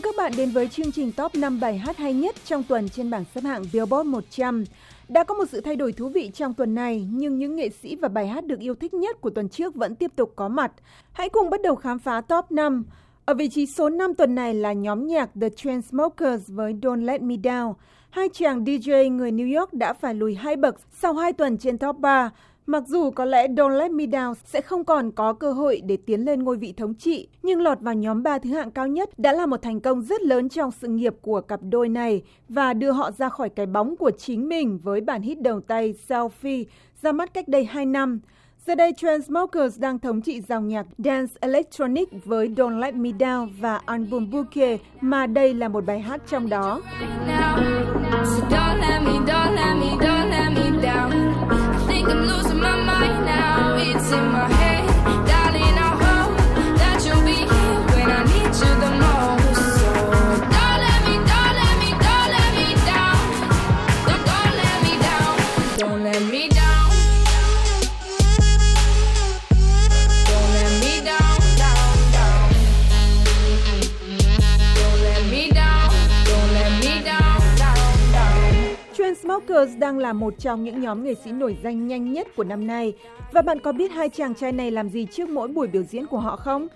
mừng các bạn đến với chương trình top 5 bài hát hay nhất trong tuần trên bảng xếp hạng Billboard 100. Đã có một sự thay đổi thú vị trong tuần này, nhưng những nghệ sĩ và bài hát được yêu thích nhất của tuần trước vẫn tiếp tục có mặt. Hãy cùng bắt đầu khám phá top 5. Ở vị trí số 5 tuần này là nhóm nhạc The Chainsmokers với Don't Let Me Down. Hai chàng DJ người New York đã phải lùi hai bậc sau hai tuần trên top 3 Mặc dù có lẽ Don't Let Me Down sẽ không còn có cơ hội để tiến lên ngôi vị thống trị, nhưng lọt vào nhóm ba thứ hạng cao nhất đã là một thành công rất lớn trong sự nghiệp của cặp đôi này và đưa họ ra khỏi cái bóng của chính mình với bản hit đầu tay Selfie ra mắt cách đây 2 năm. Giờ đây Transmokers đang thống trị dòng nhạc Dance Electronic với Don't Let Me Down và album Bouquet mà đây là một bài hát trong đó. So don't let me, don't let me, don't let me down. Think I'm losing my mind now. It's in my head. Girls đang là một trong những nhóm nghệ sĩ nổi danh nhanh nhất của năm nay. Và bạn có biết hai chàng trai này làm gì trước mỗi buổi biểu diễn của họ không?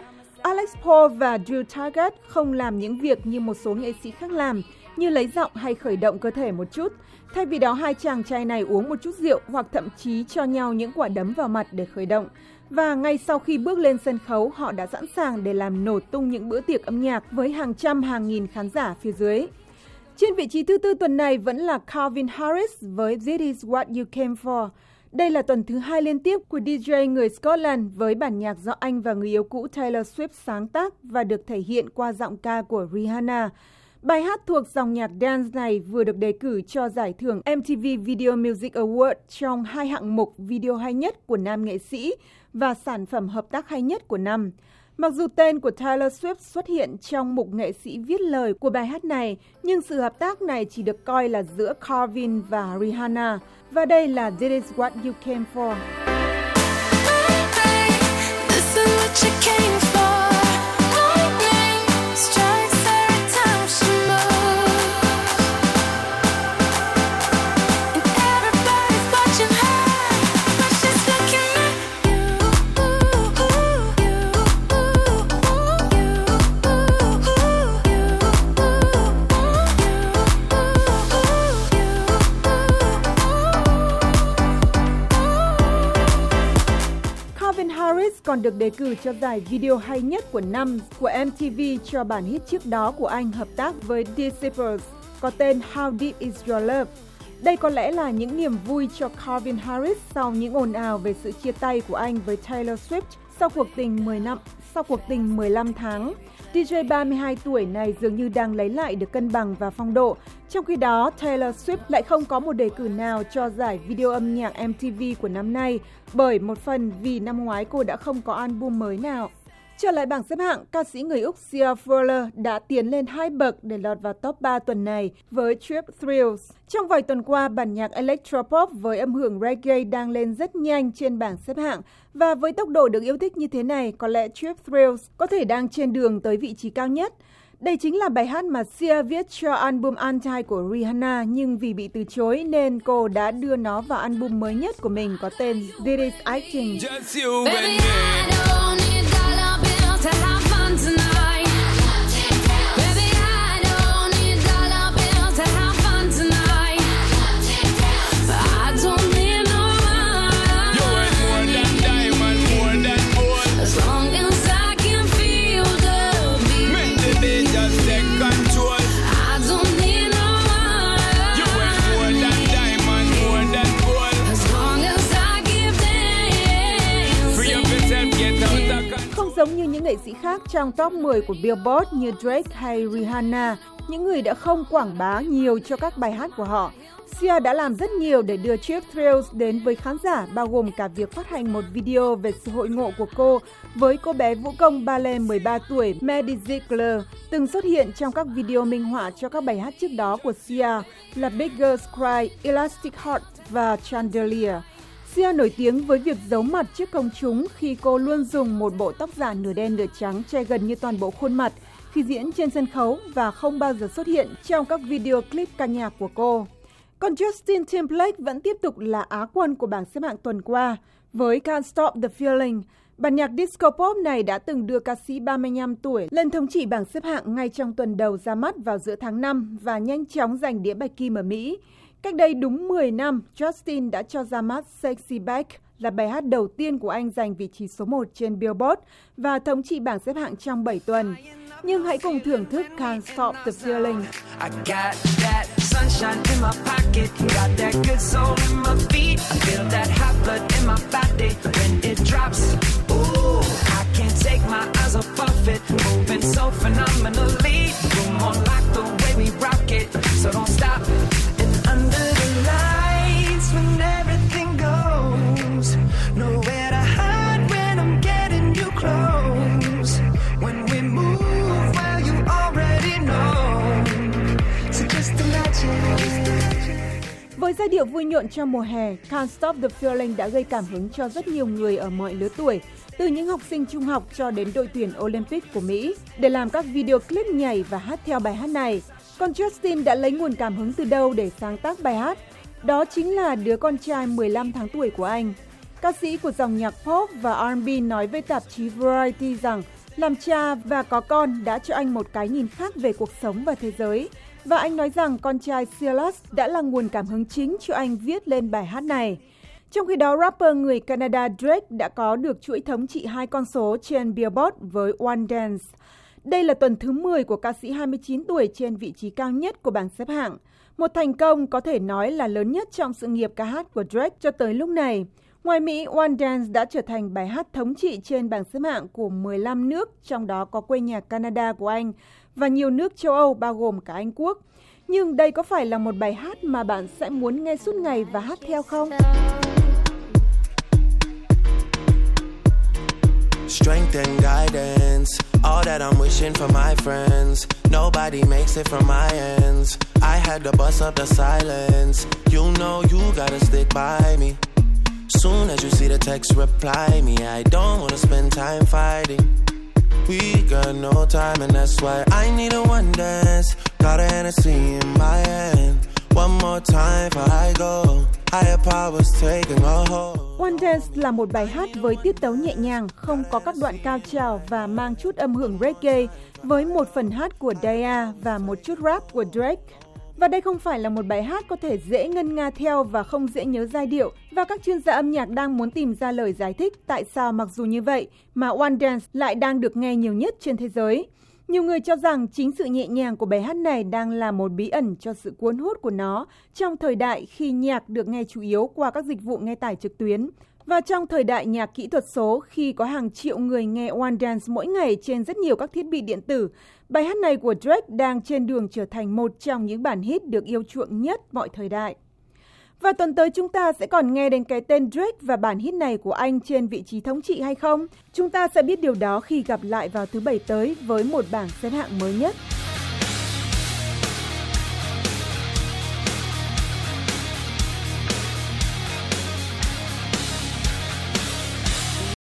Alex Paul và Drew Target không làm những việc như một số nghệ sĩ khác làm, như lấy giọng hay khởi động cơ thể một chút. Thay vì đó, hai chàng trai này uống một chút rượu hoặc thậm chí cho nhau những quả đấm vào mặt để khởi động. Và ngay sau khi bước lên sân khấu, họ đã sẵn sàng để làm nổ tung những bữa tiệc âm nhạc với hàng trăm hàng nghìn khán giả phía dưới. Trên vị trí thứ tư tuần này vẫn là Calvin Harris với This Is What You Came For. Đây là tuần thứ hai liên tiếp của DJ người Scotland với bản nhạc do anh và người yêu cũ Taylor Swift sáng tác và được thể hiện qua giọng ca của Rihanna. Bài hát thuộc dòng nhạc dance này vừa được đề cử cho giải thưởng MTV Video Music Award trong hai hạng mục video hay nhất của nam nghệ sĩ và sản phẩm hợp tác hay nhất của năm. Mặc dù tên của Taylor Swift xuất hiện trong mục nghệ sĩ viết lời của bài hát này, nhưng sự hợp tác này chỉ được coi là giữa Calvin và Rihanna. Và đây là This Is What You Came For. This is what you came for. Calvin Harris còn được đề cử cho giải video hay nhất của năm của MTV cho bản hit trước đó của anh hợp tác với Disciples có tên How Deep Is Your Love. Đây có lẽ là những niềm vui cho Calvin Harris sau những ồn ào về sự chia tay của anh với Taylor Swift sau cuộc tình 10 năm, sau cuộc tình 15 tháng. DJ 32 tuổi này dường như đang lấy lại được cân bằng và phong độ. Trong khi đó, Taylor Swift lại không có một đề cử nào cho giải video âm nhạc MTV của năm nay, bởi một phần vì năm ngoái cô đã không có album mới nào. Trở lại bảng xếp hạng, ca sĩ người Úc Sia fowler đã tiến lên hai bậc để lọt vào top 3 tuần này với Trip Thrills. Trong vài tuần qua, bản nhạc electropop với âm hưởng reggae đang lên rất nhanh trên bảng xếp hạng và với tốc độ được yêu thích như thế này, có lẽ Trip Thrills có thể đang trên đường tới vị trí cao nhất. Đây chính là bài hát mà Sia viết cho album Anti của Rihanna nhưng vì bị từ chối nên cô đã đưa nó vào album mới nhất của mình có tên This Is Acting. Just you and me. Những nghệ sĩ khác trong top 10 của Billboard như Drake hay Rihanna, những người đã không quảng bá nhiều cho các bài hát của họ. Sia đã làm rất nhiều để đưa Chip Thrills đến với khán giả, bao gồm cả việc phát hành một video về sự hội ngộ của cô với cô bé vũ công ballet 13 tuổi Maddie Ziegler, từng xuất hiện trong các video minh họa cho các bài hát trước đó của Sia là Big Girls Cry, Elastic Heart và Chandelier. Sia nổi tiếng với việc giấu mặt trước công chúng khi cô luôn dùng một bộ tóc giả nửa đen nửa trắng che gần như toàn bộ khuôn mặt khi diễn trên sân khấu và không bao giờ xuất hiện trong các video clip ca nhạc của cô. Còn Justin Timberlake vẫn tiếp tục là Á quân của bảng xếp hạng tuần qua với Can't Stop the Feeling. Bản nhạc disco pop này đã từng đưa ca sĩ 35 tuổi lên thống trị bảng xếp hạng ngay trong tuần đầu ra mắt vào giữa tháng 5 và nhanh chóng giành đĩa bạch kim ở Mỹ. Cách đây đúng 10 năm, Justin đã cho ra mắt Sexy Back là bài hát đầu tiên của anh giành vị trí số 1 trên Billboard và thống trị bảng xếp hạng trong 7 tuần. Nhưng hãy cùng thưởng thức Can't Stop the Feeling. I got that sunshine in my pocket, got that good soul in my feet. I feel that hot blood giai điệu vui nhộn trong mùa hè, Can't Stop the Feeling đã gây cảm hứng cho rất nhiều người ở mọi lứa tuổi, từ những học sinh trung học cho đến đội tuyển Olympic của Mỹ, để làm các video clip nhảy và hát theo bài hát này. Còn Justin đã lấy nguồn cảm hứng từ đâu để sáng tác bài hát? Đó chính là đứa con trai 15 tháng tuổi của anh. Ca sĩ của dòng nhạc pop và R&B nói với tạp chí Variety rằng làm cha và có con đã cho anh một cái nhìn khác về cuộc sống và thế giới. Và anh nói rằng con trai Silas đã là nguồn cảm hứng chính cho anh viết lên bài hát này. Trong khi đó, rapper người Canada Drake đã có được chuỗi thống trị hai con số trên Billboard với One Dance. Đây là tuần thứ 10 của ca sĩ 29 tuổi trên vị trí cao nhất của bảng xếp hạng. Một thành công có thể nói là lớn nhất trong sự nghiệp ca hát của Drake cho tới lúc này. Ngoài Mỹ, One Dance đã trở thành bài hát thống trị trên bảng xếp hạng của 15 nước, trong đó có quê nhà Canada của anh và nhiều nước châu Âu bao gồm cả Anh Quốc. Nhưng đây có phải là một bài hát mà bạn sẽ muốn nghe suốt ngày và hát theo không? Strength and guidance, all that I'm wishing for my friends. Nobody makes it from my ends. I had to bust up the silence. You know you gotta stick by me. Soon as you see the text, reply me. I don't wanna spend time fighting. We got no time, and that's why I need a one dance. Got a Hennessy in my hand. One more time before I go. Higher powers taking a hold. One Dance là một bài hát với tiết tấu nhẹ nhàng, không có các đoạn cao trào và mang chút âm hưởng reggae với một phần hát của Daya và một chút rap của Drake. Và đây không phải là một bài hát có thể dễ ngân nga theo và không dễ nhớ giai điệu và các chuyên gia âm nhạc đang muốn tìm ra lời giải thích tại sao mặc dù như vậy, mà One Dance lại đang được nghe nhiều nhất trên thế giới. Nhiều người cho rằng chính sự nhẹ nhàng của bài hát này đang là một bí ẩn cho sự cuốn hút của nó trong thời đại khi nhạc được nghe chủ yếu qua các dịch vụ nghe tải trực tuyến. Và trong thời đại nhạc kỹ thuật số khi có hàng triệu người nghe One Dance mỗi ngày trên rất nhiều các thiết bị điện tử, bài hát này của Drake đang trên đường trở thành một trong những bản hit được yêu chuộng nhất mọi thời đại. Và tuần tới chúng ta sẽ còn nghe đến cái tên Drake và bản hit này của anh trên vị trí thống trị hay không? Chúng ta sẽ biết điều đó khi gặp lại vào thứ bảy tới với một bảng xếp hạng mới nhất.